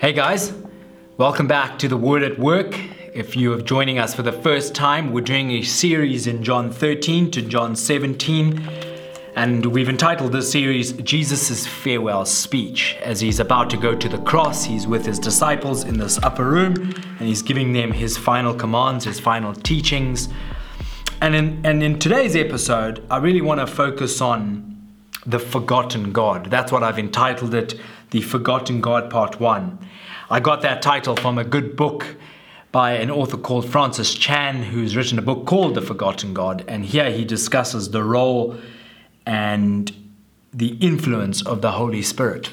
Hey guys, welcome back to the Word at Work. If you are joining us for the first time, we're doing a series in John 13 to John 17, and we've entitled this series Jesus' Farewell Speech. As he's about to go to the cross, he's with his disciples in this upper room, and he's giving them his final commands, his final teachings. And in, and in today's episode, I really want to focus on the forgotten God. That's what I've entitled it, The Forgotten God Part 1. I got that title from a good book by an author called Francis Chan, who's written a book called The Forgotten God. And here he discusses the role and the influence of the Holy Spirit.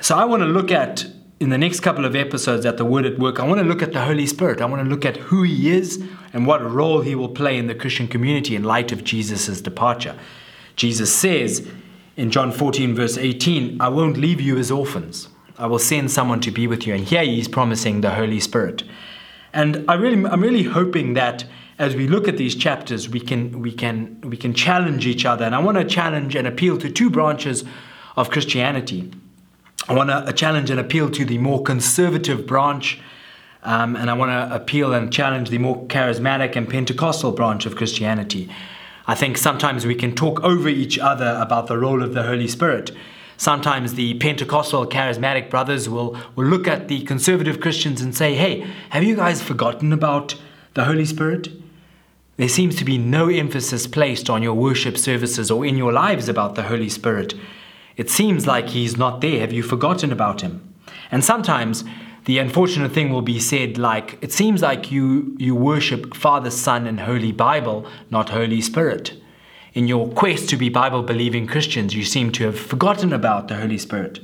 So I want to look at, in the next couple of episodes at the Word at Work, I want to look at the Holy Spirit. I want to look at who He is and what role He will play in the Christian community in light of Jesus' departure. Jesus says in John 14, verse 18, I won't leave you as orphans. I will send someone to be with you. And here he's promising the Holy Spirit. And I really, I'm really hoping that as we look at these chapters, we can, we can, we can challenge each other. And I want to challenge and appeal to two branches of Christianity. I want to challenge and appeal to the more conservative branch, um, and I want to appeal and challenge the more charismatic and Pentecostal branch of Christianity. I think sometimes we can talk over each other about the role of the Holy Spirit sometimes the Pentecostal charismatic brothers will, will look at the conservative Christians and say, hey, have you guys forgotten about the Holy Spirit? There seems to be no emphasis placed on your worship services or in your lives about the Holy Spirit. It seems like He's not there. Have you forgotten about Him? And sometimes the unfortunate thing will be said like, it seems like you, you worship Father, Son, and Holy Bible, not Holy Spirit in your quest to be Bible believing Christians, you seem to have forgotten about the Holy Spirit.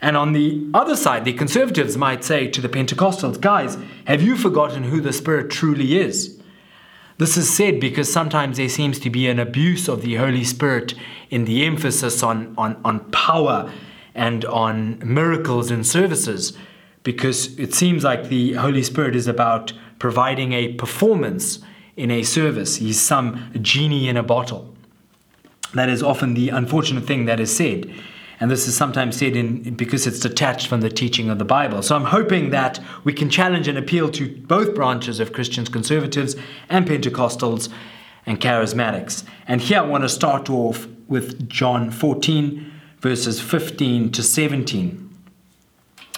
And on the other side, the conservatives might say to the Pentecostals, guys, have you forgotten who the Spirit truly is? This is said because sometimes there seems to be an abuse of the Holy Spirit in the emphasis on, on, on power and on miracles and services, because it seems like the Holy Spirit is about providing a performance in a service. He's some genie in a bottle. That is often the unfortunate thing that is said. And this is sometimes said in, because it's detached from the teaching of the Bible. So I'm hoping that we can challenge and appeal to both branches of Christians, conservatives and Pentecostals and charismatics. And here I want to start off with John 14, verses 15 to 17.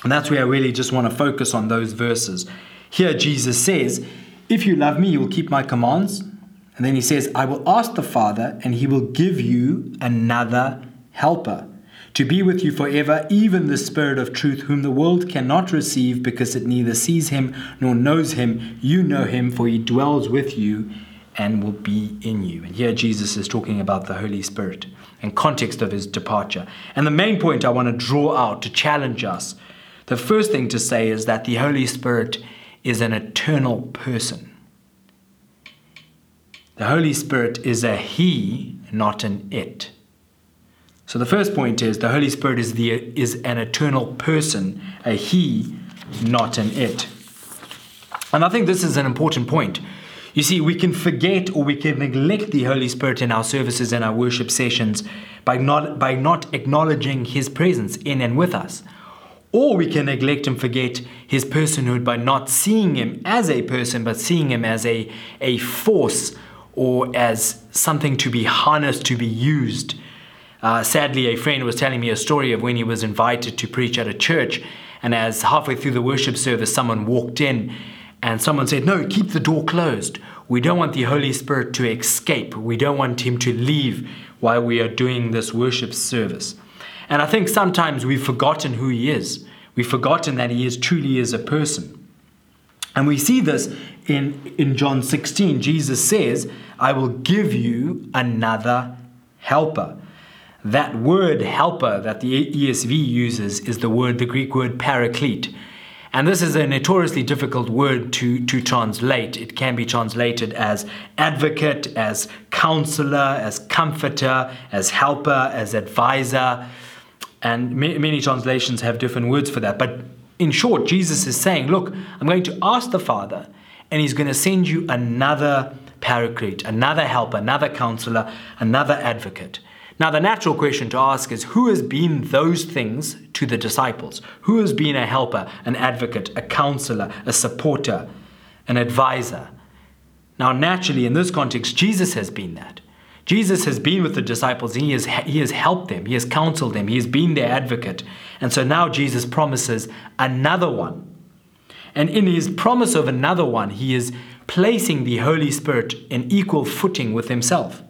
And that's where I really just want to focus on those verses. Here Jesus says, if you love me, you will keep my commands. And then he says, I will ask the Father, and he will give you another helper to be with you forever, even the Spirit of truth, whom the world cannot receive because it neither sees him nor knows him. You know him, for he dwells with you and will be in you. And here Jesus is talking about the Holy Spirit and context of his departure. And the main point I want to draw out to challenge us the first thing to say is that the Holy Spirit is an eternal person. The Holy Spirit is a He, not an it. So the first point is the Holy Spirit is, the, is an eternal person, a He, not an it. And I think this is an important point. You see, we can forget or we can neglect the Holy Spirit in our services and our worship sessions by not, by not acknowledging His presence in and with us. Or we can neglect and forget his personhood by not seeing him as a person, but seeing him as a, a force or as something to be harnessed, to be used. Uh, sadly, a friend was telling me a story of when he was invited to preach at a church, and as halfway through the worship service, someone walked in and someone said, No, keep the door closed. We don't want the Holy Spirit to escape. We don't want him to leave while we are doing this worship service. And I think sometimes we've forgotten who he is. We've forgotten that he is truly is a person. And we see this in, in John 16. Jesus says, I will give you another helper. That word helper that the ESV uses is the word, the Greek word paraclete. And this is a notoriously difficult word to, to translate. It can be translated as advocate, as counselor, as comforter, as helper, as advisor. And many translations have different words for that. But in short, Jesus is saying, Look, I'm going to ask the Father, and He's going to send you another paraclete, another helper, another counselor, another advocate. Now, the natural question to ask is who has been those things to the disciples? Who has been a helper, an advocate, a counselor, a supporter, an advisor? Now, naturally, in this context, Jesus has been that. Jesus has been with the disciples and he has, he has helped them, he has counseled them, he has been their advocate. And so now Jesus promises another one. And in his promise of another one, he is placing the Holy Spirit in equal footing with himself.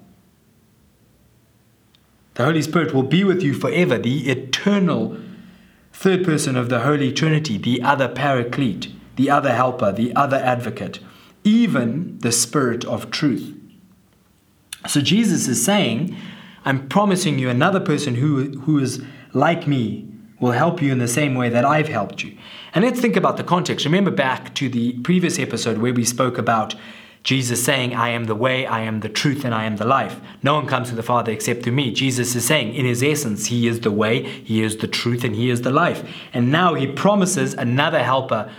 The Holy Spirit will be with you forever, the eternal third person of the Holy Trinity, the other paraclete, the other helper, the other advocate, even the Spirit of truth. So Jesus is saying, I'm promising you another person who, who is like me will help you in the same way that I've helped you. And let's think about the context. Remember back to the previous episode where we spoke about Jesus saying, I am the way, I am the truth, and I am the life. No one comes to the Father except through me. Jesus is saying, in his essence, he is the way, he is the truth, and he is the life. And now he promises another helper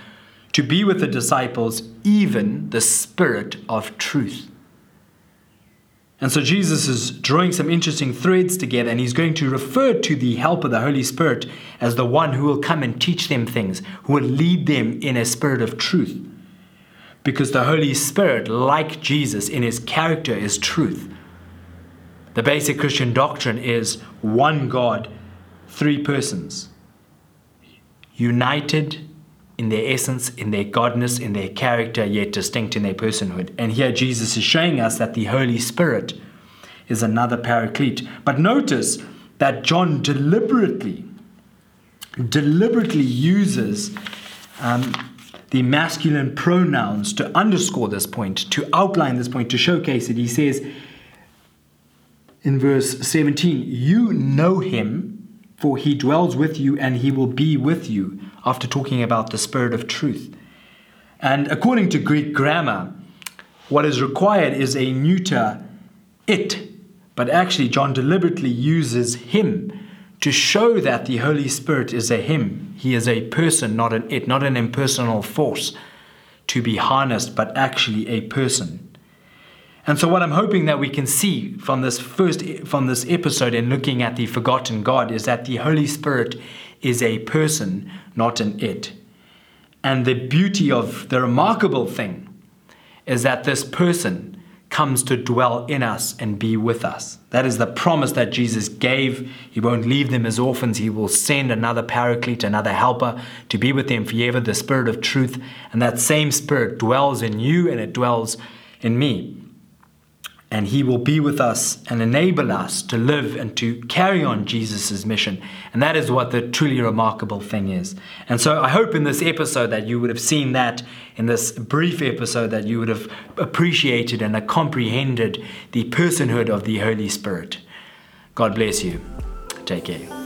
to be with the disciples, even the Spirit of truth. And so Jesus is drawing some interesting threads together, and he's going to refer to the help of the Holy Spirit, as the one who will come and teach them things, who will lead them in a spirit of truth. Because the Holy Spirit, like Jesus in his character, is truth. The basic Christian doctrine is one God, three persons, united in their essence, in their godness, in their character, yet distinct in their personhood. And here Jesus is showing us that the Holy Spirit is another paraclete. But notice that John deliberately, deliberately uses um, the masculine pronouns to underscore this point, to outline this point, to showcase it. He says in verse 17, You know him, for he dwells with you and he will be with you after talking about the Spirit of truth. And according to Greek grammar, what is required is a neuter it, but actually, John deliberately uses him to show that the Holy Spirit is a him. He is a person, not an it, not an impersonal force to be harnessed, but actually a person. And so, what I'm hoping that we can see from this first from this episode in looking at the forgotten God is that the Holy Spirit is a person, not an it. And the beauty of the remarkable thing is that this person comes to dwell in us and be with us. That is the promise that Jesus gave. He won't leave them as orphans. He will send another paraclete, another helper to be with them forever, the Spirit of truth. And that same Spirit dwells in you and it dwells in me and he will be with us and enable us to live and to carry on Jesus' mission. And that is what the truly remarkable thing is. And so I hope in this episode that you would have seen that, in this brief episode, that you would have appreciated and comprehended the personhood of the Holy Spirit. God bless you. Take care.